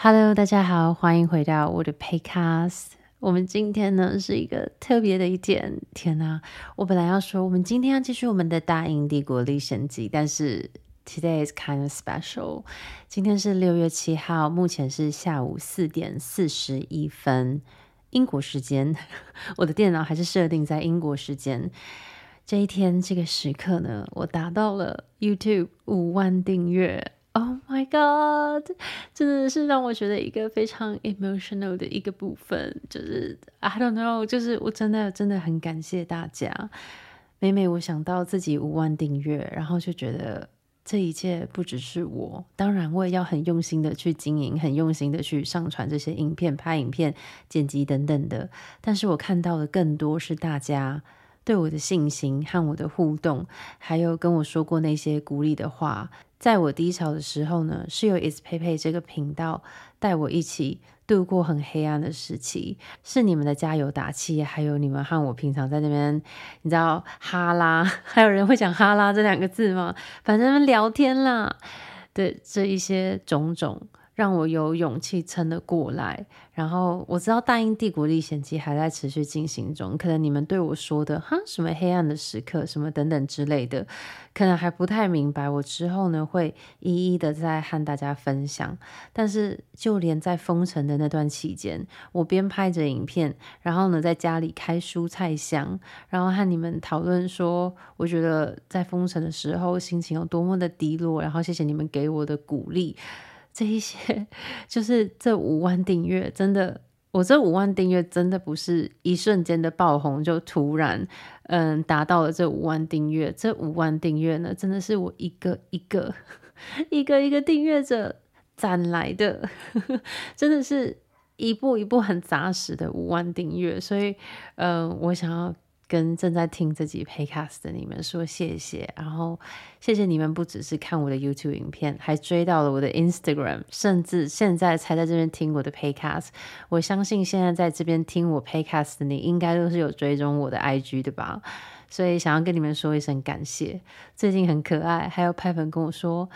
Hello，大家好，欢迎回到我的 Paycast。我们今天呢是一个特别的一天。天呐，我本来要说我们今天要继续我们的《大英帝国历险记》，但是 Today is kind of special。今天是六月七号，目前是下午四点四十一分，英国时间。我的电脑还是设定在英国时间。这一天这个时刻呢，我达到了 YouTube 五万订阅。Oh my god！真的是让我觉得一个非常 emotional 的一个部分，就是 I don't know，就是我真的真的很感谢大家。每每我想到自己五万订阅，然后就觉得这一切不只是我，当然我也要很用心的去经营，很用心的去上传这些影片、拍影片、剪辑等等的。但是我看到的更多是大家对我的信心和我的互动，还有跟我说过那些鼓励的话。在我低潮的时候呢，是由 Is Pei 这个频道带我一起度过很黑暗的时期，是你们的加油打气，还有你们和我平常在那边，你知道哈拉，还有人会讲哈拉这两个字吗？反正聊天啦的这一些种种。让我有勇气撑得过来。然后我知道《大英帝国历险记》还在持续进行中，可能你们对我说的“哈，什么黑暗的时刻，什么等等之类的”，可能还不太明白。我之后呢，会一一的再和大家分享。但是就连在封城的那段期间，我边拍着影片，然后呢，在家里开蔬菜箱，然后和你们讨论说，我觉得在封城的时候心情有多么的低落。然后谢谢你们给我的鼓励。这一些就是这五万订阅，真的，我这五万订阅真的不是一瞬间的爆红，就突然嗯达到了这五万订阅。这五万订阅呢，真的是我一个一个一个一个订阅者攒来的，真的是一步一步很扎实的五万订阅。所以嗯，我想要。跟正在听这集 Podcast 的你们说谢谢，然后谢谢你们不只是看我的 YouTube 影片，还追到了我的 Instagram，甚至现在才在这边听我的 Podcast。我相信现在在这边听我 Podcast 的你应该都是有追踪我的 IG 的吧？所以想要跟你们说一声感谢。最近很可爱，还有派粉跟我说，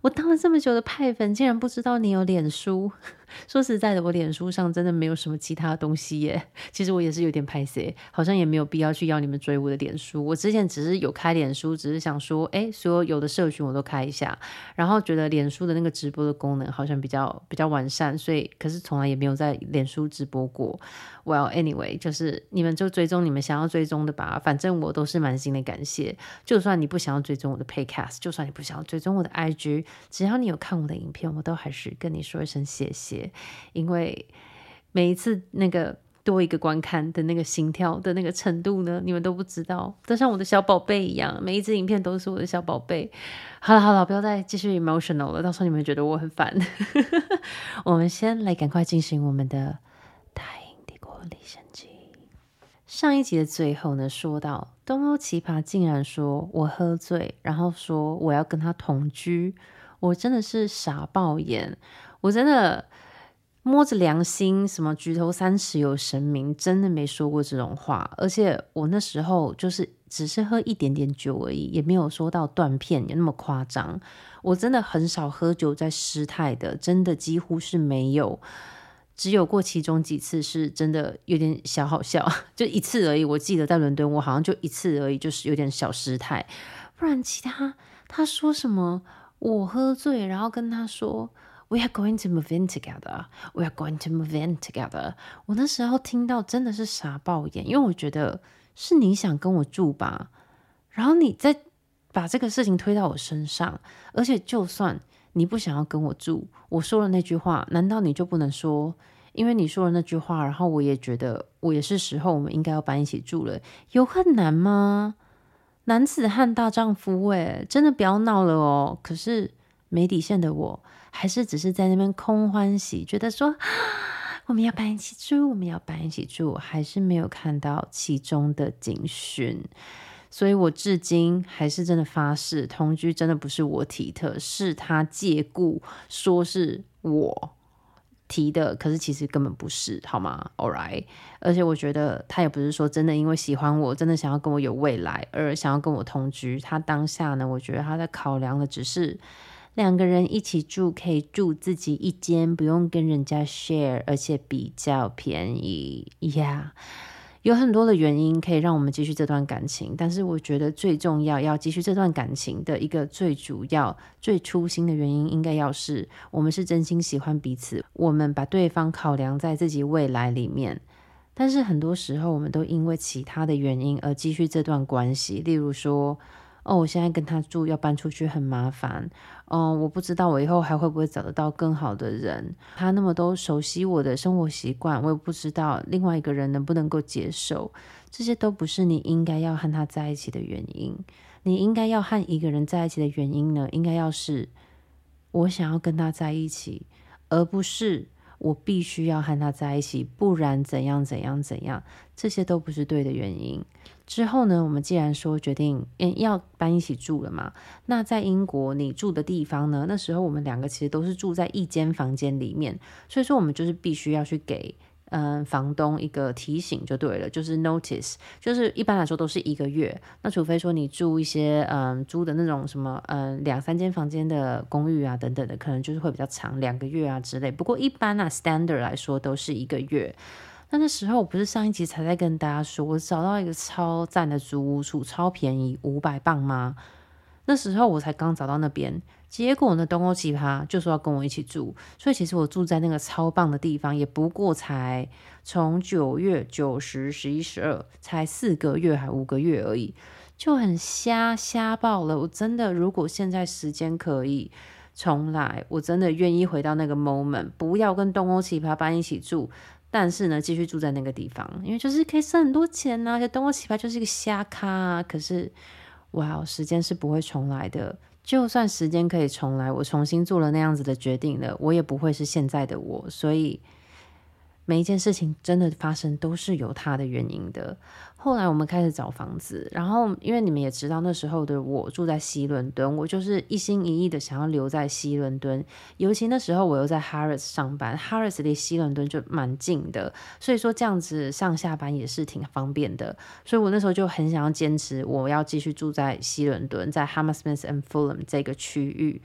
我当了这么久的派粉，竟然不知道你有脸书。说实在的，我脸书上真的没有什么其他东西耶。其实我也是有点拍谢，好像也没有必要去要你们追我的脸书。我之前只是有开脸书，只是想说，哎，所有有的社群我都开一下，然后觉得脸书的那个直播的功能好像比较比较完善，所以可是从来也没有在脸书直播过。Well, anyway，就是你们就追踪你们想要追踪的吧，反正我都是满心的感谢。就算你不想要追踪我的 Paycast，就算你不想要追踪我的 IG，只要你有看我的影片，我都还是跟你说一声谢谢。因为每一次那个多一个观看的那个心跳的那个程度呢，你们都不知道，都像我的小宝贝一样，每一支影片都是我的小宝贝。好了好了，不要再继续 emotional 了，到时候你们觉得我很烦。我们先来赶快进行我们的《大英帝国历险记》。上一集的最后呢，说到东欧奇葩竟然说我喝醉，然后说我要跟他同居，我真的是傻爆眼，我真的。摸着良心，什么举头三尺有神明，真的没说过这种话。而且我那时候就是只是喝一点点酒而已，也没有说到断片，也那么夸张。我真的很少喝酒在失态的，真的几乎是没有，只有过其中几次是真的有点小好笑，就一次而已。我记得在伦敦，我好像就一次而已，就是有点小失态。不然其他他说什么，我喝醉，然后跟他说。We are going to move in together. We are going to move in together. 我那时候听到真的是傻爆眼，因为我觉得是你想跟我住吧，然后你再把这个事情推到我身上，而且就算你不想要跟我住，我说了那句话，难道你就不能说？因为你说了那句话，然后我也觉得我也是时候，我们应该要搬一起住了，有很难吗？男子汉大丈夫，哎，真的不要闹了哦。可是没底线的我。还是只是在那边空欢喜，觉得说我们要搬一起住，我们要搬一起住，还是没有看到其中的警讯，所以我至今还是真的发誓，同居真的不是我提特，是他借故说是我提的，可是其实根本不是，好吗？All right，而且我觉得他也不是说真的因为喜欢我，真的想要跟我有未来而想要跟我同居，他当下呢，我觉得他在考量的只是。两个人一起住可以住自己一间，不用跟人家 share，而且比较便宜呀。有很多的原因可以让我们继续这段感情，但是我觉得最重要要继续这段感情的一个最主要、最初心的原因，应该要是我们是真心喜欢彼此，我们把对方考量在自己未来里面。但是很多时候，我们都因为其他的原因而继续这段关系，例如说。哦，我现在跟他住，要搬出去很麻烦。嗯，我不知道我以后还会不会找得到更好的人。他那么都熟悉我的生活习惯，我也不知道另外一个人能不能够接受。这些都不是你应该要和他在一起的原因。你应该要和一个人在一起的原因呢，应该要是我想要跟他在一起，而不是我必须要和他在一起，不然怎样怎样怎样。这些都不是对的原因。之后呢，我们既然说决定嗯要搬一起住了嘛，那在英国你住的地方呢？那时候我们两个其实都是住在一间房间里面，所以说我们就是必须要去给嗯房东一个提醒就对了，就是 notice，就是一般来说都是一个月。那除非说你住一些嗯租的那种什么嗯两三间房间的公寓啊等等的，可能就是会比较长，两个月啊之类。不过一般啊 standard 来说都是一个月。那那时候我不是上一集才在跟大家说，我找到一个超赞的租屋处，超便宜，五百镑吗？那时候我才刚找到那边，结果呢，东欧奇葩就说要跟我一起住，所以其实我住在那个超棒的地方，也不过才从九月、九、十、十一、十二，才四个月还五个月而已，就很瞎瞎爆了。我真的，如果现在时间可以重来，我真的愿意回到那个 moment，不要跟东欧奇葩搬一起住。但是呢，继续住在那个地方，因为就是可以省很多钱呐、啊。而且东欧奇葩就是一个瞎咖啊。可是，哇，时间是不会重来的。就算时间可以重来，我重新做了那样子的决定了，我也不会是现在的我。所以。每一件事情真的发生都是有它的原因的。后来我们开始找房子，然后因为你们也知道那时候的我住在西伦敦，我就是一心一意的想要留在西伦敦。尤其那时候我又在 Harrods 上班，Harrods 离西伦敦就蛮近的，所以说这样子上下班也是挺方便的。所以我那时候就很想要坚持，我要继续住在西伦敦，在 Hammersmith and Fulham 这个区域。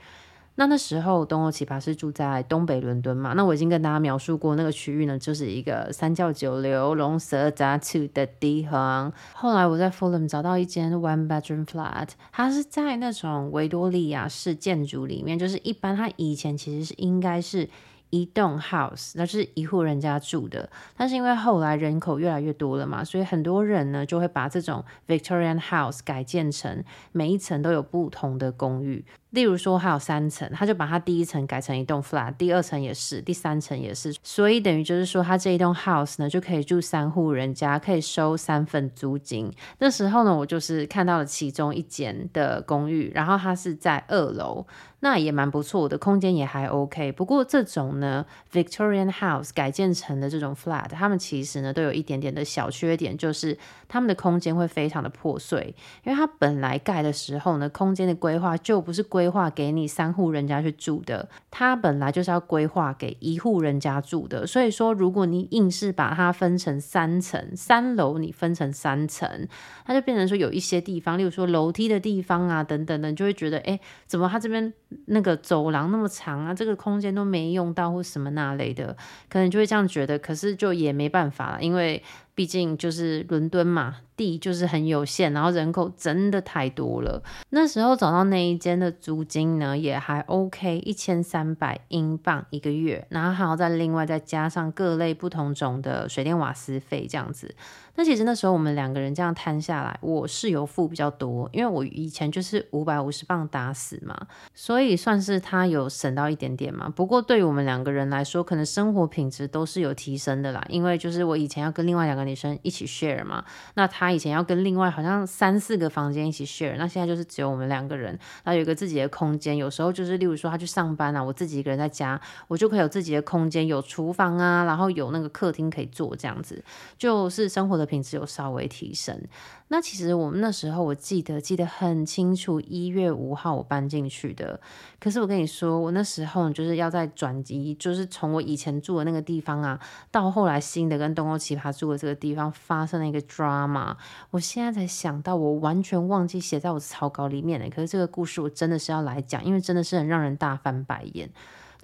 那那时候，东欧奇葩是住在东北伦敦嘛？那我已经跟大家描述过，那个区域呢，就是一个三教九流、龙蛇杂处的地方。后来我在 Fulham 找到一间 one bedroom flat，它是在那种维多利亚式建筑里面，就是一般它以前其实是应该是。一栋 house，那是一户人家住的，但是因为后来人口越来越多了嘛，所以很多人呢就会把这种 Victorian house 改建成每一层都有不同的公寓。例如说，还有三层，他就把它第一层改成一栋 flat，第二层也是，第三层也是，所以等于就是说，他这一栋 house 呢就可以住三户人家，可以收三份租金。那时候呢，我就是看到了其中一间的公寓，然后它是在二楼。那也蛮不错的，空间也还 OK。不过这种呢，Victorian House 改建成的这种 flat，他们其实呢都有一点点的小缺点，就是他们的空间会非常的破碎。因为它本来盖的时候呢，空间的规划就不是规规划给你三户人家去住的，它本来就是要规划给一户人家住的。所以说，如果你硬是把它分成三层，三楼你分成三层，它就变成说有一些地方，例如说楼梯的地方啊等等的，就会觉得，哎，怎么它这边。那个走廊那么长啊，这个空间都没用到或什么那类的，可能就会这样觉得。可是就也没办法了，因为毕竟就是伦敦嘛。地就是很有限，然后人口真的太多了。那时候找到那一间的租金呢，也还 OK，一千三百英镑一个月，然后还要再另外再加上各类不同种的水电瓦斯费这样子。那其实那时候我们两个人这样摊下来，我室友付比较多，因为我以前就是五百五十镑打死嘛，所以算是他有省到一点点嘛。不过对于我们两个人来说，可能生活品质都是有提升的啦，因为就是我以前要跟另外两个女生一起 share 嘛，那他。以前要跟另外好像三四个房间一起 share，那现在就是只有我们两个人，然后有一个自己的空间。有时候就是，例如说他去上班啊，我自己一个人在家，我就可以有自己的空间，有厨房啊，然后有那个客厅可以坐，这样子就是生活的品质有稍微提升。那其实我们那时候我记得记得很清楚，一月五号我搬进去的。可是我跟你说，我那时候就是要在转移，就是从我以前住的那个地方啊，到后来新的跟东欧奇葩住的这个地方发生了一个 drama。我现在才想到，我完全忘记写在我的草稿里面了。可是这个故事我真的是要来讲，因为真的是很让人大翻白眼。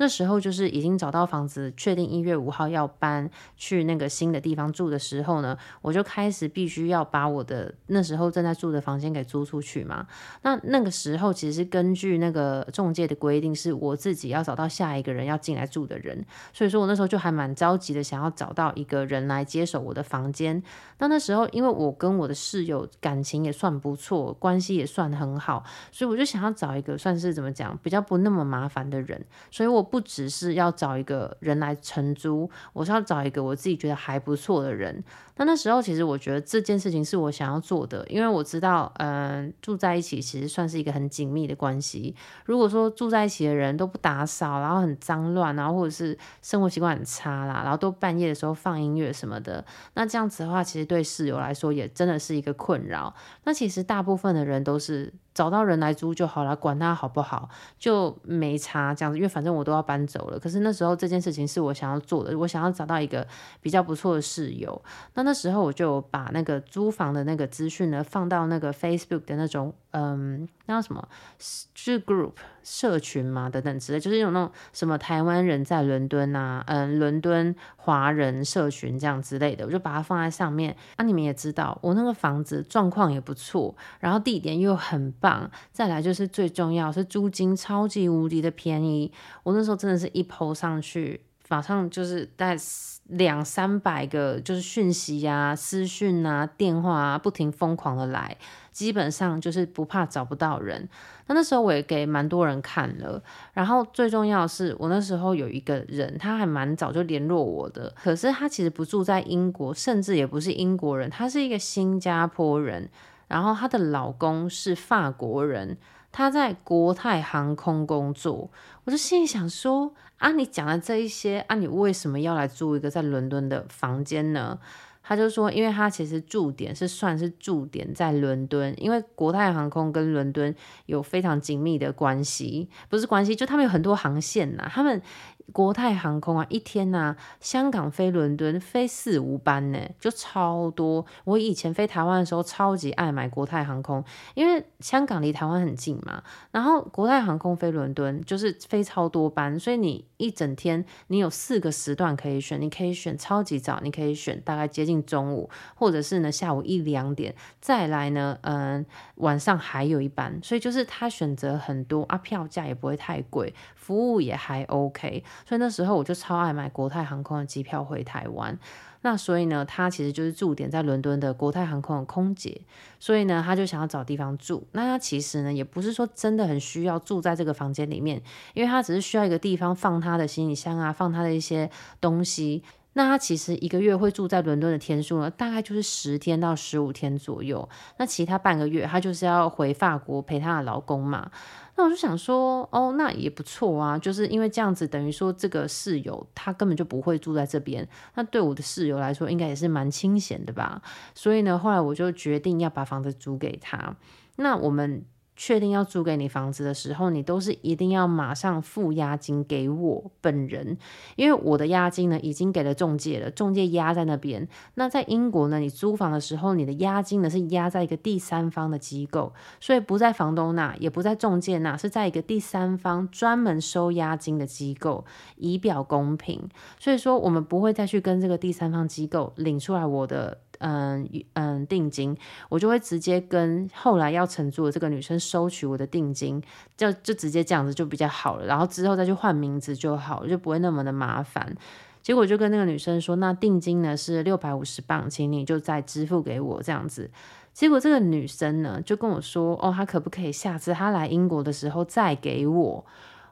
那时候就是已经找到房子，确定一月五号要搬去那个新的地方住的时候呢，我就开始必须要把我的那时候正在住的房间给租出去嘛。那那个时候其实是根据那个中介的规定，是我自己要找到下一个人要进来住的人，所以说我那时候就还蛮着急的，想要找到一个人来接手我的房间。那那时候因为我跟我的室友感情也算不错，关系也算很好，所以我就想要找一个算是怎么讲比较不那么麻烦的人，所以我。不只是要找一个人来承租，我是要找一个我自己觉得还不错的人。那那时候其实我觉得这件事情是我想要做的，因为我知道，嗯、住在一起其实算是一个很紧密的关系。如果说住在一起的人都不打扫，然后很脏乱，然后或者是生活习惯很差啦，然后都半夜的时候放音乐什么的，那这样子的话，其实对室友来说也真的是一个困扰。那其实大部分的人都是。找到人来租就好了，管他好不好，就没差这样子，因为反正我都要搬走了。可是那时候这件事情是我想要做的，我想要找到一个比较不错的室友。那那那时候我就把那个租房的那个资讯呢放到那个 Facebook 的那种。嗯，那什么？是 group 社群嘛，等等之类，就是有那种什么台湾人在伦敦啊，嗯，伦敦华人社群这样之类的，我就把它放在上面。啊，你们也知道，我那个房子状况也不错，然后地点又很棒，再来就是最重要是租金超级无敌的便宜。我那时候真的是一 po 上去，马上就是带两三百个就是讯息啊、私讯啊、电话啊，不停疯狂的来。基本上就是不怕找不到人。那那时候我也给蛮多人看了，然后最重要的是，我那时候有一个人，他还蛮早就联络我的，可是他其实不住在英国，甚至也不是英国人，他是一个新加坡人，然后他的老公是法国人，他在国泰航空工作。我就心里想说，啊，你讲的这一些，啊，你为什么要来租一个在伦敦的房间呢？他就说，因为他其实驻点是算是驻点在伦敦，因为国泰航空跟伦敦有非常紧密的关系，不是关系，就他们有很多航线呐，他们。国泰航空啊，一天呐、香港飞伦敦飞四五班呢，就超多。我以前飞台湾的时候，超级爱买国泰航空，因为香港离台湾很近嘛。然后国泰航空飞伦敦就是飞超多班，所以你一整天你有四个时段可以选，你可以选超级早，你可以选大概接近中午，或者是呢下午一两点，再来呢，嗯，晚上还有一班，所以就是他选择很多啊，票价也不会太贵，服务也还 OK。所以那时候我就超爱买国泰航空的机票回台湾。那所以呢，他其实就是驻点在伦敦的国泰航空的空姐。所以呢，他就想要找地方住。那他其实呢，也不是说真的很需要住在这个房间里面，因为他只是需要一个地方放他的行李箱啊，放他的一些东西。那他其实一个月会住在伦敦的天数呢，大概就是十天到十五天左右。那其他半个月，他就是要回法国陪他的老公嘛。那我就想说，哦，那也不错啊，就是因为这样子，等于说这个室友他根本就不会住在这边，那对我的室友来说，应该也是蛮清闲的吧。所以呢，后来我就决定要把房子租给他。那我们。确定要租给你房子的时候，你都是一定要马上付押金给我本人，因为我的押金呢已经给了中介了，中介押在那边。那在英国呢，你租房的时候，你的押金呢是押在一个第三方的机构，所以不在房东那，也不在中介那，是在一个第三方专门收押金的机构，以表公平。所以说，我们不会再去跟这个第三方机构领出来我的。嗯嗯，定金我就会直接跟后来要承租的这个女生收取我的定金，就就直接这样子就比较好了，然后之后再去换名字就好了，就不会那么的麻烦。结果就跟那个女生说，那定金呢是六百五十镑，请你就再支付给我这样子。结果这个女生呢就跟我说，哦，她可不可以下次她来英国的时候再给我？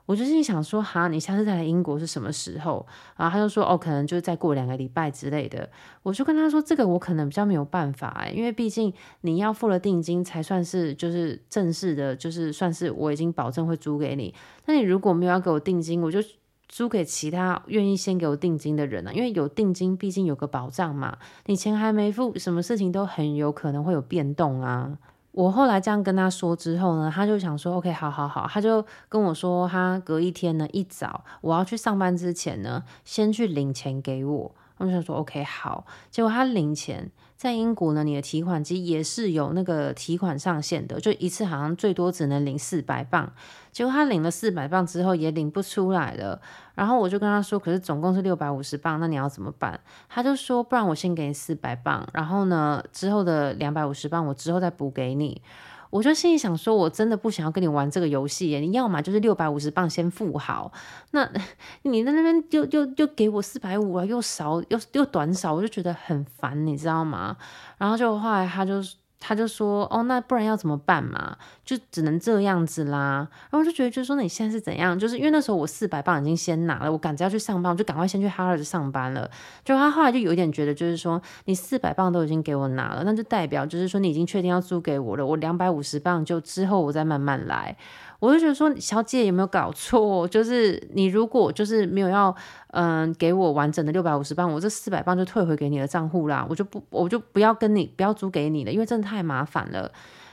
我就心想说，哈，你下次再来英国是什么时候？然后他就说，哦，可能就再过两个礼拜之类的。我就跟他说，这个我可能比较没有办法，因为毕竟你要付了定金才算是就是正式的，就是算是我已经保证会租给你。那你如果没有要给我定金，我就租给其他愿意先给我定金的人啊，因为有定金毕竟有个保障嘛。你钱还没付，什么事情都很有可能会有变动啊。我后来这样跟他说之后呢，他就想说，OK，好好好，他就跟我说，他隔一天呢一早，我要去上班之前呢，先去领钱给我。我就想说 OK 好，结果他领钱。在英国呢，你的提款机也是有那个提款上限的，就一次好像最多只能领四百镑。结果他领了四百镑之后也领不出来了，然后我就跟他说，可是总共是六百五十镑，那你要怎么办？他就说，不然我先给你四百镑，然后呢，之后的两百五十镑我之后再补给你。我就心里想说，我真的不想要跟你玩这个游戏耶！你要么就是六百五十磅先付好，那你在那边就就就给我四百五啊，又少又又短少，我就觉得很烦，你知道吗？然后就后来他就。他就说：“哦，那不然要怎么办嘛？就只能这样子啦。”然后我就觉得，就是说，你现在是怎样？就是因为那时候我四百磅已经先拿了，我赶着要去上班，我就赶快先去哈尔 d 上班了。就他后来就有一点觉得，就是说，你四百磅都已经给我拿了，那就代表就是说你已经确定要租给我了。我两百五十磅就之后我再慢慢来。我就觉得说，小姐有没有搞错？就是你如果就是没有要，嗯，给我完整的六百五十镑，我这四百磅就退回给你的账户啦，我就不，我就不要跟你不要租给你了，因为真的太麻烦了。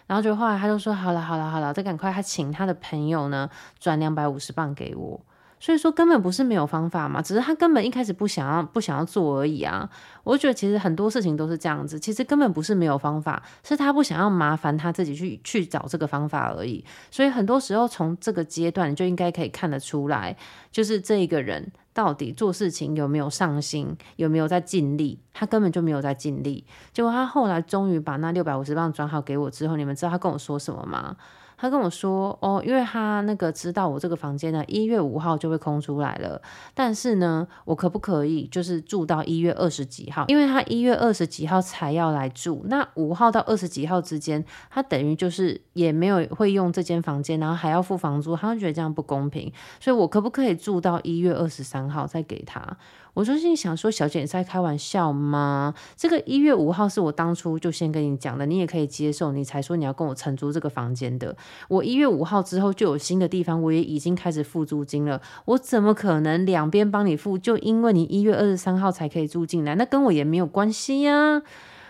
然后就后来他就说，好了好了好了，再赶快他请他的朋友呢转两百五十镑给我。所以说根本不是没有方法嘛，只是他根本一开始不想要不想要做而已啊。我觉得其实很多事情都是这样子，其实根本不是没有方法，是他不想要麻烦他自己去去找这个方法而已。所以很多时候从这个阶段就应该可以看得出来，就是这一个人到底做事情有没有上心，有没有在尽力，他根本就没有在尽力。结果他后来终于把那六百五十磅转好给我之后，你们知道他跟我说什么吗？他跟我说：“哦，因为他那个知道我这个房间呢，一月五号就会空出来了。但是呢，我可不可以就是住到一月二十几号？因为他一月二十几号才要来住，那五号到二十几号之间，他等于就是也没有会用这间房间，然后还要付房租，他就觉得这样不公平。所以我可不可以住到一月二十三号再给他？”我就心想说，小姐你在开玩笑吗？这个一月五号是我当初就先跟你讲的，你也可以接受，你才说你要跟我承租这个房间的。我一月五号之后就有新的地方，我也已经开始付租金了。我怎么可能两边帮你付？就因为你一月二十三号才可以住进来，那跟我也没有关系呀。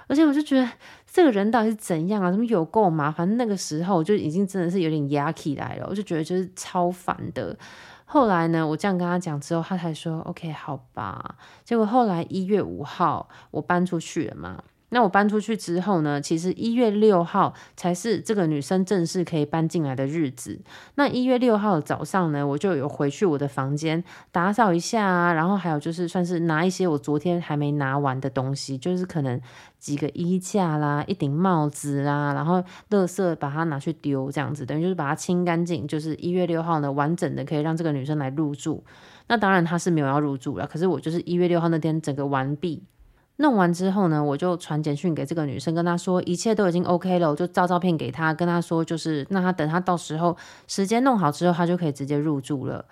而且我就觉得这个人到底是怎样啊？怎么有够麻烦？那个时候就已经真的是有点压起来了，我就觉得就是超烦的。后来呢，我这样跟他讲之后，他才说 OK，好吧。结果后来一月五号我搬出去了嘛。那我搬出去之后呢，其实一月六号才是这个女生正式可以搬进来的日子。那一月六号早上呢，我就有回去我的房间打扫一下啊，然后还有就是算是拿一些我昨天还没拿完的东西，就是可能几个衣架啦、一顶帽子啦，然后垃圾把它拿去丢，这样子等于就是把它清干净。就是一月六号呢，完整的可以让这个女生来入住。那当然她是没有要入住了，可是我就是一月六号那天整个完毕。弄完之后呢，我就传简讯给这个女生，跟她说一切都已经 OK 了，我就照照片给她，跟她说就是让她等她到时候时间弄好之后，她就可以直接入住了。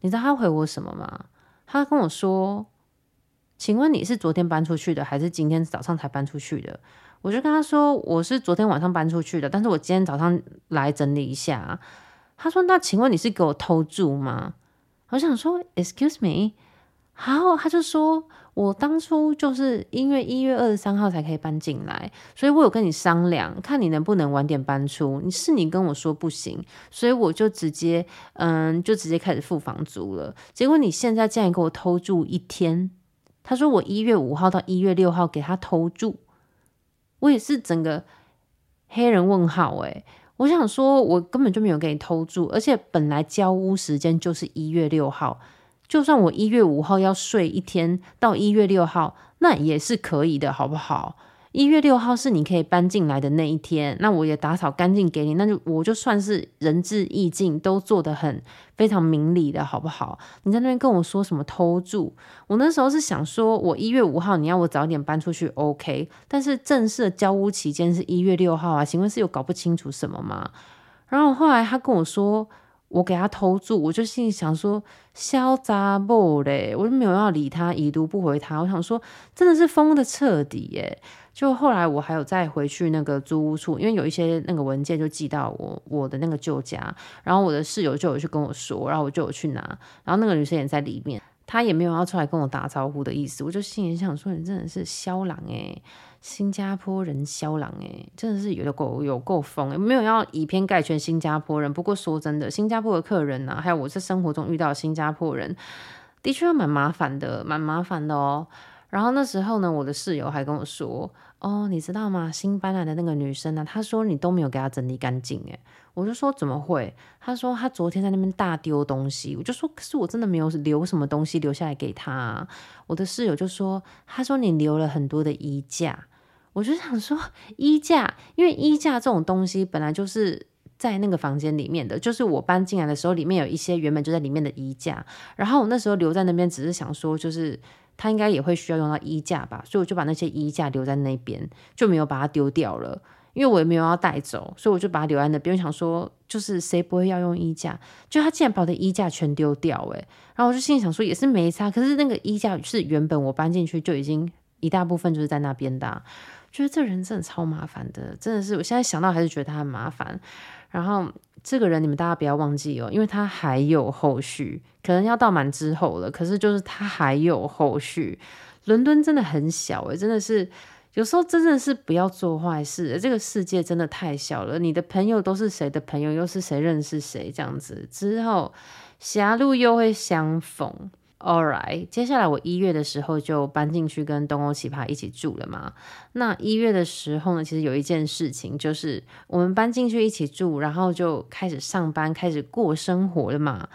你知道她回我什么吗？她跟我说：“请问你是昨天搬出去的，还是今天早上才搬出去的？”我就跟她说：“我是昨天晚上搬出去的，但是我今天早上来整理一下。”她说：“那请问你是给我偷住吗？”我想说：“Excuse me。”然后他就说，我当初就是因为一月二十三号才可以搬进来，所以我有跟你商量，看你能不能晚点搬出。你是你跟我说不行，所以我就直接嗯，就直接开始付房租了。结果你现在竟然给我偷住一天。他说我一月五号到一月六号给他偷住，我也是整个黑人问号诶。我想说，我根本就没有给你偷住，而且本来交屋时间就是一月六号。就算我一月五号要睡一天到一月六号，那也是可以的，好不好？一月六号是你可以搬进来的那一天，那我也打扫干净给你，那就我就算是仁至义尽，都做得很非常明理的，好不好？你在那边跟我说什么偷住？我那时候是想说，我一月五号你要我早点搬出去，OK，但是正式的交屋期间是一月六号啊，请问是有搞不清楚什么吗？然后后来他跟我说。我给他偷住，我就心里想说，嚣杂不嘞，我就没有要理他，已读不回他。我想说，真的是疯的彻底耶。就后来我还有再回去那个租屋处，因为有一些那个文件就寄到我我的那个旧家，然后我的室友就有去跟我说，然后我就有去拿，然后那个女生也在里面，他也没有要出来跟我打招呼的意思。我就心里想说，你真的是肖狼诶。新加坡人肖狼诶，真的是有够有够疯，没有要以偏概全新加坡人。不过说真的，新加坡的客人呐、还有我在生活中遇到新加坡人，的确蛮麻烦的，蛮麻烦的哦。然后那时候呢，我的室友还跟我说：“哦，你知道吗？新搬来的那个女生呢、她说你都没有给她整理干净。”诶，我就说怎么会？她说她昨天在那边大丢东西。我就说可是我真的没有留什么东西留下来给她、啊。我的室友就说：“她说你留了很多的衣架。”我就想说衣架，因为衣架这种东西本来就是在那个房间里面的，就是我搬进来的时候，里面有一些原本就在里面的衣架。然后我那时候留在那边，只是想说就是。他应该也会需要用到衣架吧，所以我就把那些衣架留在那边，就没有把它丢掉了。因为我也没有要带走，所以我就把它留在那边。我想说，就是谁不会要用衣架？就他竟然把我的衣架全丢掉，诶，然后我就心里想说，也是没差。可是那个衣架是原本我搬进去就已经一大部分就是在那边的，觉得这人真的超麻烦的，真的是我现在想到还是觉得他很麻烦。然后。这个人你们大家不要忘记哦，因为他还有后续，可能要到满之后了。可是就是他还有后续。伦敦真的很小诶，真的是有时候真的是不要做坏事。这个世界真的太小了，你的朋友都是谁的朋友，又是谁认识谁这样子，之后狭路又会相逢。Alright，接下来我一月的时候就搬进去跟东欧奇葩一起住了嘛。那一月的时候呢，其实有一件事情，就是我们搬进去一起住，然后就开始上班，开始过生活了嘛。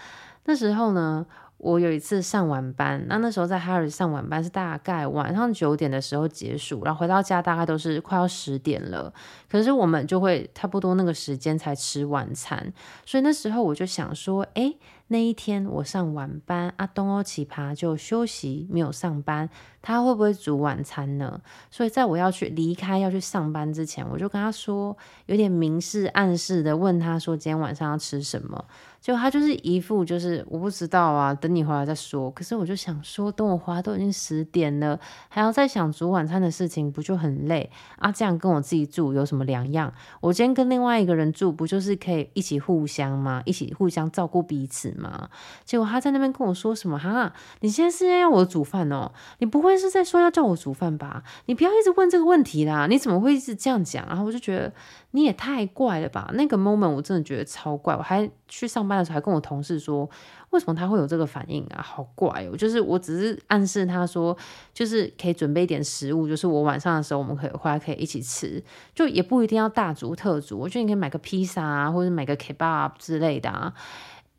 那时候呢，我有一次上晚班，那那时候在哈尔上晚班是大概晚上九点的时候结束，然后回到家大概都是快要十点了。可是我们就会差不多那个时间才吃晚餐，所以那时候我就想说，诶。那一天我上晚班，阿东欧奇葩就休息没有上班，他会不会煮晚餐呢？所以在我要去离开要去上班之前，我就跟他说，有点明示暗示的问他说，今天晚上要吃什么？就他就是一副就是我不知道啊，等你回来再说。可是我就想说，等我回来都已经十点了，还要再想煮晚餐的事情，不就很累啊？这样跟我自己住有什么两样？我今天跟另外一个人住，不就是可以一起互相吗？一起互相照顾彼此吗？结果他在那边跟我说什么？哈，你现在是要我煮饭哦？你不会但是在说要叫我煮饭吧？你不要一直问这个问题啦！你怎么会一直这样讲？然后我就觉得。你也太怪了吧！那个 moment 我真的觉得超怪，我还去上班的时候还跟我同事说，为什么他会有这个反应啊？好怪哦！就是我只是暗示他说，就是可以准备一点食物，就是我晚上的时候我们可以回来可以一起吃，就也不一定要大煮特煮，我觉得你可以买个披萨啊，或者买个 kebab 之类的啊。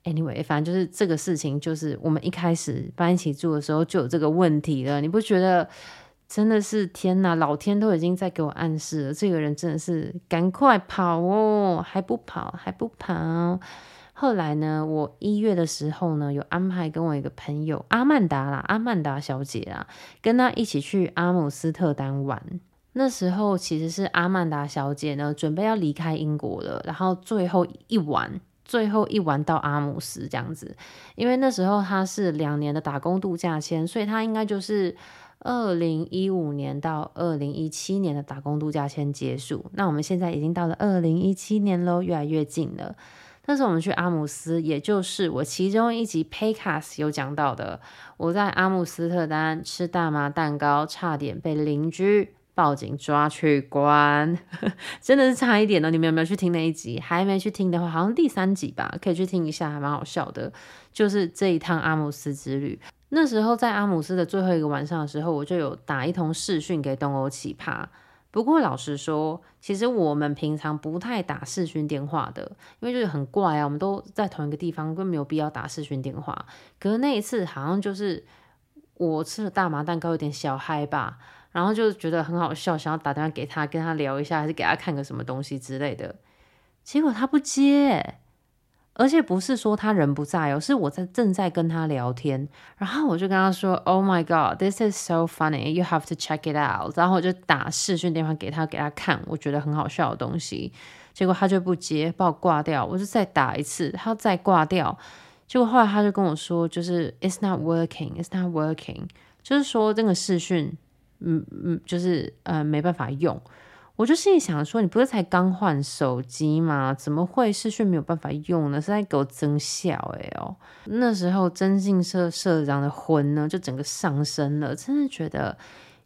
Anyway，反正就是这个事情，就是我们一开始搬一起住的时候就有这个问题了，你不觉得？真的是天哪，老天都已经在给我暗示了，这个人真的是赶快跑哦，还不跑，还不跑。后来呢，我一月的时候呢，有安排跟我一个朋友阿曼达啦，阿曼达小姐啊，跟她一起去阿姆斯特丹玩。那时候其实是阿曼达小姐呢，准备要离开英国了，然后最后一晚，最后一晚到阿姆斯这样子，因为那时候他是两年的打工度假签，所以他应该就是。二零一五年到二零一七年的打工度假签结束，那我们现在已经到了二零一七年喽，越来越近了。但是我们去阿姆斯，也就是我其中一集 Paycast 有讲到的，我在阿姆斯特丹吃大麻蛋糕，差点被邻居报警抓去关，真的是差一点哦。你们有没有去听那一集？还没去听的话，好像第三集吧，可以去听一下，还蛮好笑的。就是这一趟阿姆斯之旅。那时候在阿姆斯的最后一个晚上的时候，我就有打一通视讯给东欧奇葩。不过老实说，其实我们平常不太打视讯电话的，因为就是很怪啊，我们都在同一个地方，根本没有必要打视讯电话。可是那一次好像就是我吃了大麻蛋糕，有点小嗨吧，然后就觉得很好笑，想要打电话给他，跟他聊一下，还是给他看个什么东西之类的。结果他不接。而且不是说他人不在哦，是我在正在跟他聊天，然后我就跟他说：“Oh my god, this is so funny, you have to check it out。”然后我就打视讯电话给他，给他看我觉得很好笑的东西，结果他就不接，把我挂掉。我就再打一次，他再挂掉，结果后来他就跟我说：“就是 It's not working, It's not working。”就是说这个视讯，嗯嗯，就是呃没办法用。我就心里想说，你不是才刚换手机吗？怎么会视讯没有办法用呢？是在给我增效哎哦！那时候征信社社长的魂呢，就整个上升了，真的觉得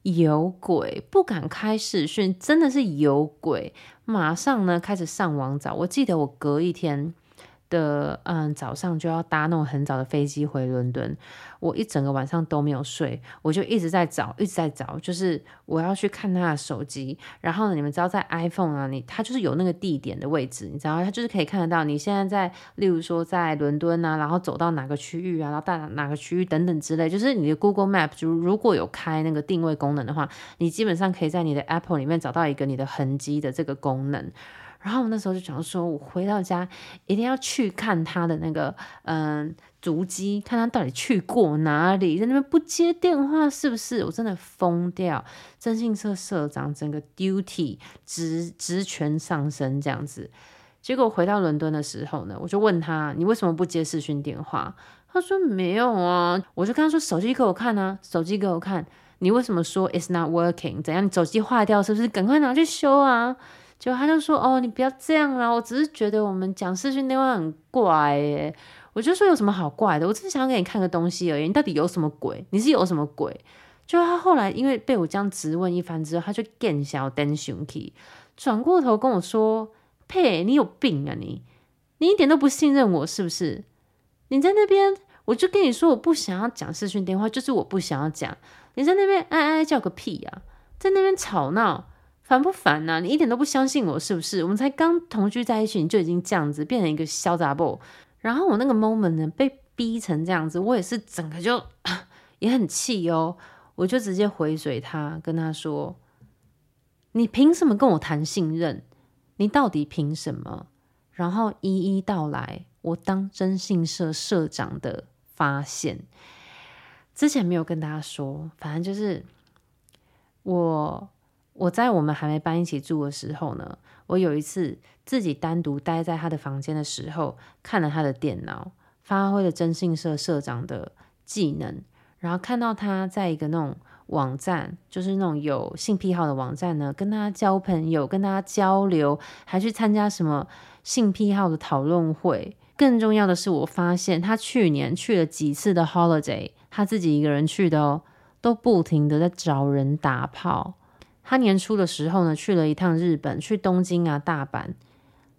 有鬼，不敢开视讯，真的是有鬼。马上呢开始上网找，我记得我隔一天的嗯，早上就要搭那种很早的飞机回伦敦，我一整个晚上都没有睡，我就一直在找，一直在找，就是我要去看他的手机。然后呢，你们知道在 iPhone 啊，你它就是有那个地点的位置，你知道，它就是可以看得到你现在在，例如说在伦敦啊，然后走到哪个区域啊，然后到哪个区域等等之类，就是你的 Google Map 就如果有开那个定位功能的话，你基本上可以在你的 Apple 里面找到一个你的痕迹的这个功能。然后我那时候就想说，我回到家一定要去看他的那个嗯足迹，看他到底去过哪里，在那边不接电话是不是？我真的疯掉！征信社社长整个 duty 职职权上升这样子。结果回到伦敦的时候呢，我就问他，你为什么不接视讯电话？他说没有啊。我就跟他说，手机给我看啊，手机给我看。你为什么说 it's not working？怎样？你手机坏掉是不是？赶快拿去修啊！就他就说哦，你不要这样啦，我只是觉得我们讲视讯电话很怪耶。我就说有什么好怪的？我只是想要给你看个东西而已。你到底有什么鬼？你是有什么鬼？就他后来因为被我这样质问一番之后，他就更小灯熊气，转过头跟我说：“呸，你有病啊你！你一点都不信任我是不是？你在那边，我就跟你说我不想要讲视讯电话，就是我不想要讲。你在那边哀哀叫个屁呀，在那边吵闹。”烦不烦呐、啊？你一点都不相信我是不是？我们才刚同居在一起，你就已经这样子变成一个小杂货。然后我那个 moment 呢，被逼成这样子，我也是整个就 也很气哦。我就直接回嘴他，跟他说：“你凭什么跟我谈信任？你到底凭什么？”然后一一道来，我当征信社社长的发现，之前没有跟大家说，反正就是我。我在我们还没搬一起住的时候呢，我有一次自己单独待在他的房间的时候，看了他的电脑，发挥了征信社社长的技能，然后看到他在一个那种网站，就是那种有性癖好的网站呢，跟他交朋友，跟他交流，还去参加什么性癖好的讨论会。更重要的是，我发现他去年去了几次的 holiday，他自己一个人去的哦，都不停的在找人打炮。他年初的时候呢，去了一趟日本，去东京啊、大阪，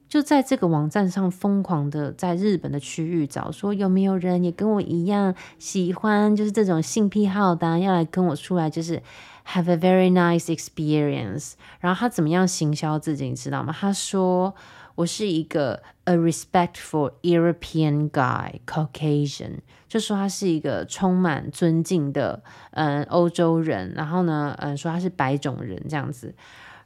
就在这个网站上疯狂的在日本的区域找，说有没有人也跟我一样喜欢，就是这种性癖好的、啊，要来跟我出来，就是 have a very nice experience。然后他怎么样行销自己，你知道吗？他说。我是一个 a respectful European guy, Caucasian，就说他是一个充满尊敬的嗯欧洲人，然后呢嗯说他是白种人这样子，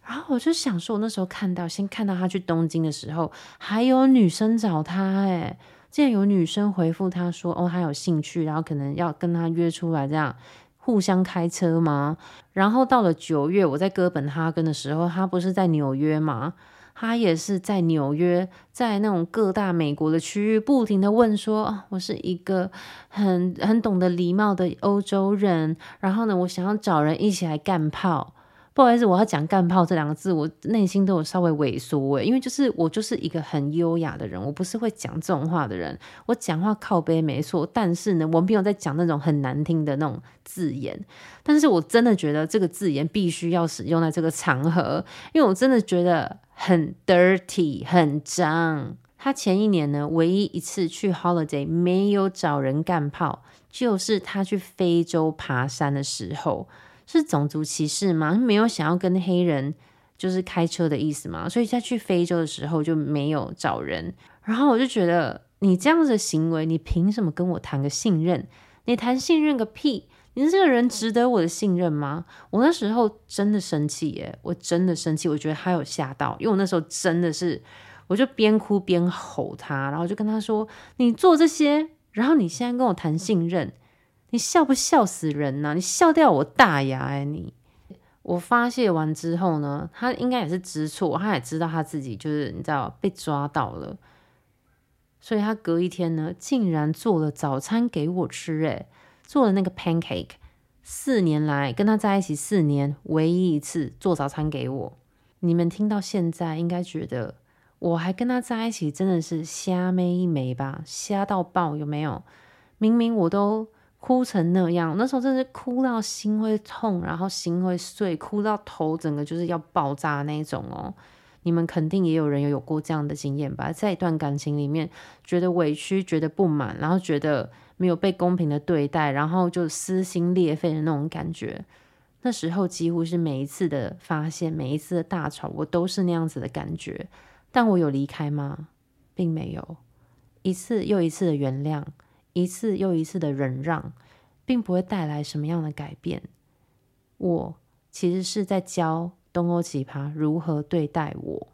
然后我就想说，我那时候看到先看到他去东京的时候，还有女生找他，诶，竟然有女生回复他说哦他有兴趣，然后可能要跟他约出来这样互相开车吗？然后到了九月，我在哥本哈根的时候，他不是在纽约吗？他也是在纽约，在那种各大美国的区域，不停的问说：“，我是一个很很懂得礼貌的欧洲人，然后呢，我想要找人一起来干炮。”不好意思，我要讲“干炮”这两个字，我内心都有稍微萎缩诶，因为就是我就是一个很优雅的人，我不是会讲这种话的人。我讲话靠背没错，但是呢，我没有在讲那种很难听的那种字眼。但是我真的觉得这个字眼必须要使用在这个场合，因为我真的觉得很 dirty，很脏。他前一年呢，唯一一次去 holiday 没有找人干炮，就是他去非洲爬山的时候。是种族歧视吗？没有想要跟黑人就是开车的意思吗？所以在去非洲的时候就没有找人。然后我就觉得你这样子的行为，你凭什么跟我谈个信任？你谈信任个屁！你这个人值得我的信任吗？我那时候真的生气耶，我真的生气。我觉得他有吓到，因为我那时候真的是，我就边哭边吼他，然后就跟他说：“你做这些，然后你现在跟我谈信任。”你笑不笑死人呐、你笑掉我大牙哎、你，我发泄完之后呢，他应该也是知错，他也知道他自己就是你知道被抓到了，所以他隔一天呢，竟然做了早餐给我吃，哎，做了那个 pancake，四年来跟他在一起四年，唯一一次做早餐给我。你们听到现在应该觉得我还跟他在一起真的是瞎妹一枚吧？瞎到爆有没有？明明我都。哭成那样，那时候真是哭到心会痛，然后心会碎，哭到头整个就是要爆炸那种哦。你们肯定也有人有有过这样的经验吧？在一段感情里面，觉得委屈，觉得不满，然后觉得没有被公平的对待，然后就撕心裂肺的那种感觉。那时候几乎是每一次的发现，每一次的大吵，我都是那样子的感觉。但我有离开吗？并没有。一次又一次的原谅，一次又一次的忍让，并不会带来什么样的改变。我其实是在教东欧奇葩如何对待我，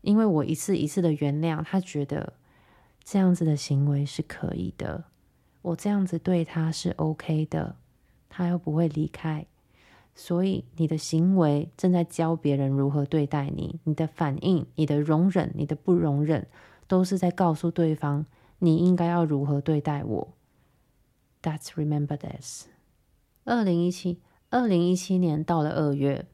因为我一次一次的原谅，他觉得这样子的行为是可以的，我这样子对他是 OK 的。他又不会离开，所以你的行为正在教别人如何对待你，你的反应、你的容忍、你的不容忍，都是在告诉对方你应该要如何对待我。That's remember this。二零一七，二零一七年到了二月，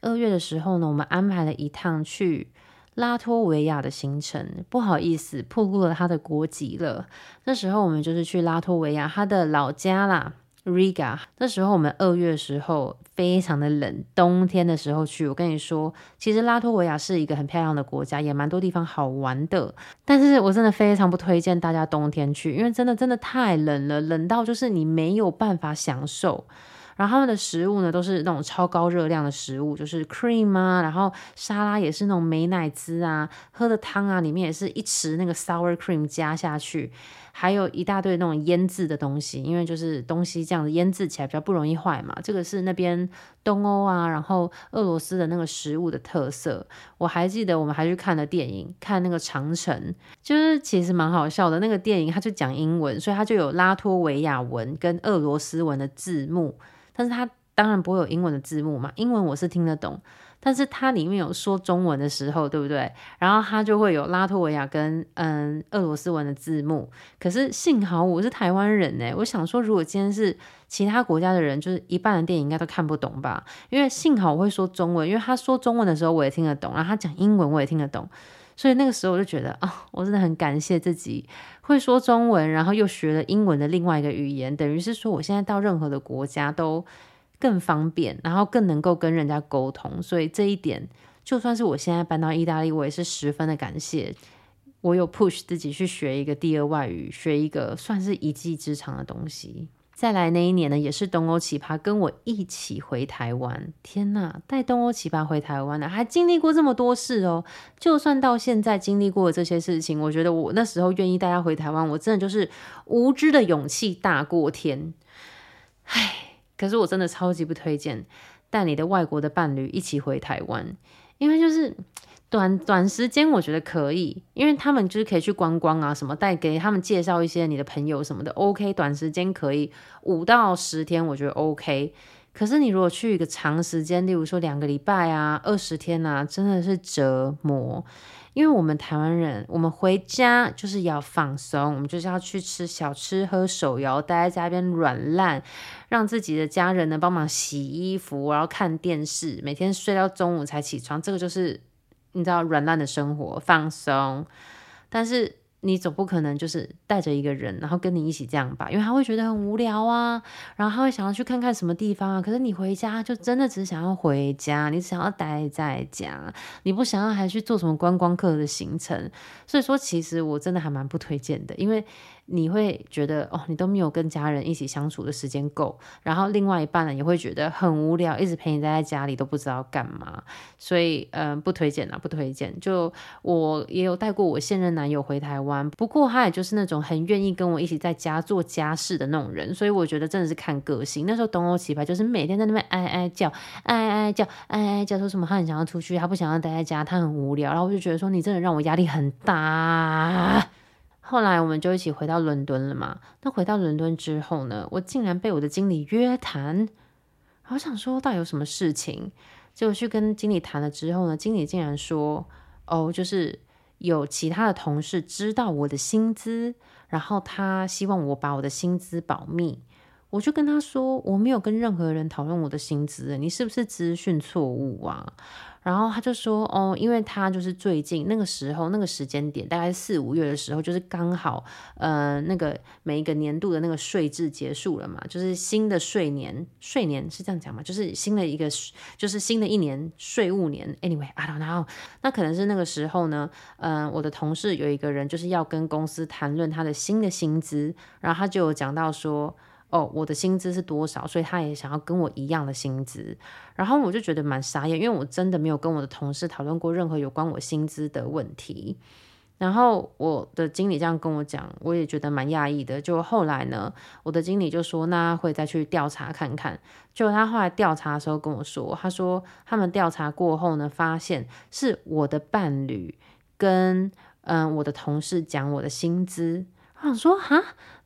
二月的时候呢，我们安排了一趟去拉脱维亚的行程。不好意思，暴露了他的国籍了。那时候我们就是去拉脱维亚，他的老家啦。Riga，那时候我们二月的时候非常的冷，冬天的时候去。我跟你说，其实拉脱维亚是一个很漂亮的国家，也蛮多地方好玩的。但是我真的非常不推荐大家冬天去，因为真的真的太冷了，冷到就是你没有办法享受。然后他们的食物呢，都是那种超高热量的食物，就是 cream 啊，然后沙拉也是那种美乃滋啊，喝的汤啊，里面也是一匙那个 sour cream 加下去，还有一大堆那种腌制的东西，因为就是东西这样子腌制起来比较不容易坏嘛。这个是那边东欧啊，然后俄罗斯的那个食物的特色。我还记得我们还去看了电影，看那个长城，就是其实蛮好笑的。那个电影它就讲英文，所以它就有拉脱维亚文跟俄罗斯文的字幕。但是它当然不会有英文的字幕嘛，英文我是听得懂，但是它里面有说中文的时候，对不对？然后它就会有拉脱维亚跟嗯俄罗斯文的字幕。可是幸好我是台湾人呢，我想说如果今天是其他国家的人，就是一半的电影应该都看不懂吧？因为幸好我会说中文，因为他说中文的时候我也听得懂，然后他讲英文我也听得懂，所以那个时候我就觉得啊、哦，我真的很感谢自己会说中文，然后又学了英文的另外一个语言，等于是说我现在到任何的国家都更方便，然后更能够跟人家沟通，所以这一点，就算是我现在搬到意大利，我也是十分的感谢。我有 push 自己去学一个第二外语，学一个算是一技之长的东西。再来那一年呢，也是东欧奇葩跟我一起回台湾。天呐，带东欧奇葩回台湾呢，还经历过这么多事哦。就算到现在经历过这些事情，我觉得我那时候愿意带他回台湾，我真的就是无知的勇气大过天。唉。可是我真的超级不推荐带你的外国的伴侣一起回台湾，因为就是短短时间我觉得可以，因为他们就是可以去观光啊什么，带给他们介绍一些你的朋友什么的，OK，短时间可以五到十天我觉得 OK。可是你如果去一个长时间，例如说两个礼拜啊、二十天啊，真的是折磨。因为我们台湾人，我们回家就是要放松，我们就是要去吃小吃、喝手摇，待在家边软烂，让自己的家人呢帮忙洗衣服，然后看电视，每天睡到中午才起床，这个就是你知道软烂的生活，放松。但是。你总不可能就是带着一个人，然后跟你一起这样吧，因为他会觉得很无聊啊，然后他会想要去看看什么地方啊。可是你回家就真的只想要回家，你只想要待在家，你不想要还去做什么观光客的行程。所以说，其实我真的还蛮不推荐的，因为。你会觉得哦，你都没有跟家人一起相处的时间够，然后另外一半呢也会觉得很无聊，一直陪你待在家里都不知道干嘛，所以嗯、不推荐啦，不推荐。就我也有带过我现任男友回台湾，不过他也就是那种很愿意跟我一起在家做家事的那种人，所以我觉得真的是看个性。那时候东欧奇葩就是每天在那边哀哀叫，哀哀叫，哀哀叫，说什么他很想要出去，他不想要待在家，他很无聊，然后我就觉得说你真的让我压力很大。后来我们就一起回到伦敦了嘛。那回到伦敦之后呢，我竟然被我的经理约谈。好想说，到底有什么事情？结果去跟经理谈了之后呢，经理竟然说：“哦，就是有其他的同事知道我的薪资，然后他希望我把我的薪资保密。”我就跟他说，我没有跟任何人讨论我的薪资，你是不是资讯错误啊？然后他就说，哦，因为他就是最近那个时候那个时间点，大概四五月的时候，就是刚好，呃，那个每一个年度的那个税制结束了嘛，就是新的税年，税年是这样讲嘛，就是新的一个，就是新的一年税务年。Anyway，I don't know，那可能是那个时候呢，嗯、我的同事有一个人就是要跟公司谈论他的新的薪资，然后他就有讲到说。哦，我的薪资是多少？所以他也想要跟我一样的薪资，然后我就觉得蛮傻眼，因为我真的没有跟我的同事讨论过任何有关我薪资的问题。然后我的经理这样跟我讲，我也觉得蛮讶异的。就后来呢，我的经理就说，那会再去调查看看。就他后来调查的时候跟我说，他说他们调查过后呢，发现是我的伴侣跟嗯我的同事讲我的薪资。我想说哈。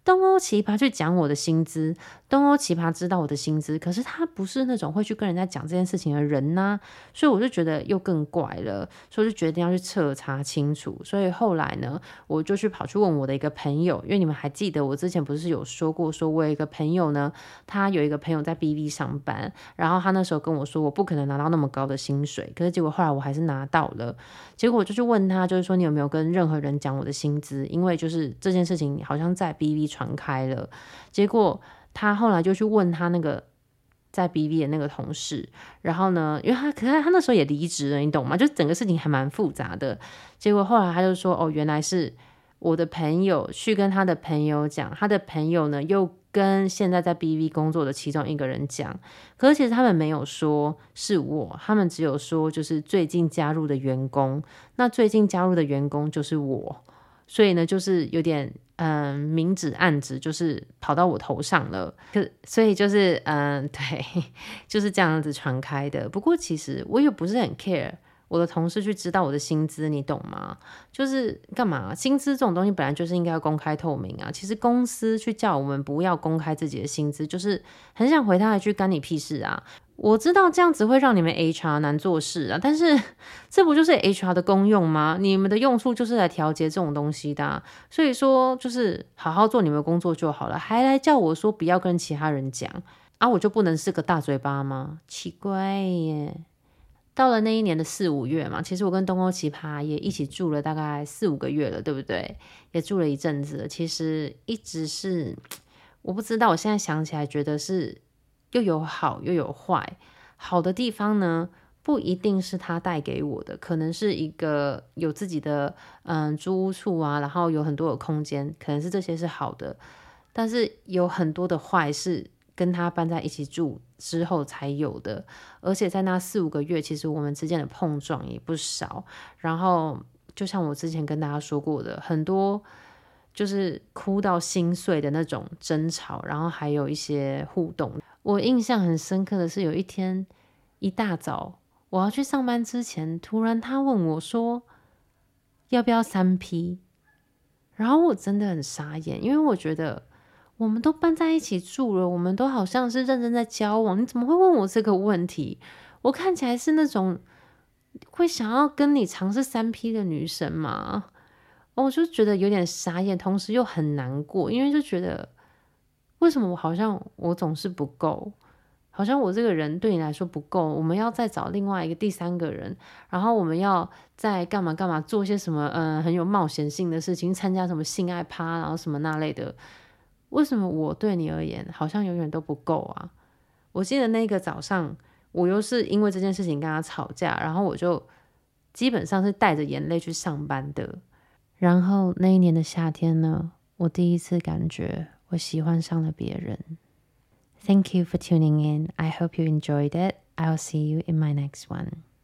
东欧奇葩去讲我的薪资，东欧奇葩知道我的薪资，可是他不是那种会去跟人家讲这件事情的人呐、所以我就觉得又更怪了，所以就决定要去彻查清楚。所以后来呢，我就去跑去问我的一个朋友，因为你们还记得我之前不是有说过，说我有一个朋友呢，他有一个朋友在 BV 上班，然后他那时候跟我说，我不可能拿到那么高的薪水，可是结果后来我还是拿到了。结果我就去问他，就是说你有没有跟任何人讲我的薪资？因为就是这件事情好像在 BV。传开了，结果他后来就去问他那个在 BV 的那个同事，然后呢，因为他可是他那时候也离职了，你懂吗？就整个事情还蛮复杂的。结果后来他就说：“哦，原来是我的朋友去跟他的朋友讲，他的朋友呢又跟现在在 BV 工作的其中一个人讲，可是其实他们没有说是我，他们只有说就是最近加入的员工，那最近加入的员工就是我。”所以呢，就是有点嗯明指暗指，就是跑到我头上了。可所以就是嗯 对，就是这样子传开的。不过其实我也不是很 care 我的同事去知道我的薪资，你懂吗？就是干嘛？薪资这种东西本来就是应该要公开透明啊。其实公司去叫我们不要公开自己的薪资，就是很想回他一句干你屁事啊！我知道这样子会让你们 HR 难做事啊，但是 这不就是 HR 的功用吗？你们的用处就是来调节这种东西的，所以说就是好好做你们的工作就好了，还来叫我说不要跟其他人讲啊，我就不能是个大嘴巴吗？奇怪耶！到了那一年的四五月嘛，其实我跟东欧奇葩也一起住了大概四五个月了，对不对？也住了一阵子，其实一直是 我不知道，我现在想起来觉得是。又有好又有坏，好的地方呢，不一定是他带给我的，可能是一个有自己的嗯租屋处啊，然后有很多的空间，可能是这些是好的，但是有很多的坏是跟他搬在一起住之后才有的，而且在那四五个月，其实我们之间的碰撞也不少，然后就像我之前跟大家说过的，很多就是哭到心碎的那种争吵，然后还有一些互动。我印象很深刻的是，有一天一大早我要去上班之前，突然他问我说：“要不要三 P？” 然后我真的很傻眼，因为我觉得我们都搬在一起住了，我们都好像是认真在交往，你怎么会问我这个问题？我看起来是那种会想要跟你尝试三 P 的女生吗？我就觉得有点傻眼，同时又很难过，因为就觉得。为什么我好像我总是不够？好像我这个人对你来说不够，我们要再找另外一个第三个人，然后我们要再干嘛干嘛，做些什么嗯很有冒险性的事情，参加什么性爱趴，然后什么那类的。为什么我对你而言好像永远都不够啊？我记得那个早上，我又是因为这件事情跟他吵架，然后我就基本上是带着眼泪去上班的。然后那一年的夏天呢，我第一次感觉。我喜欢上了别人。Thank you for tuning in. I hope you enjoyed it. I'll see you in my next one.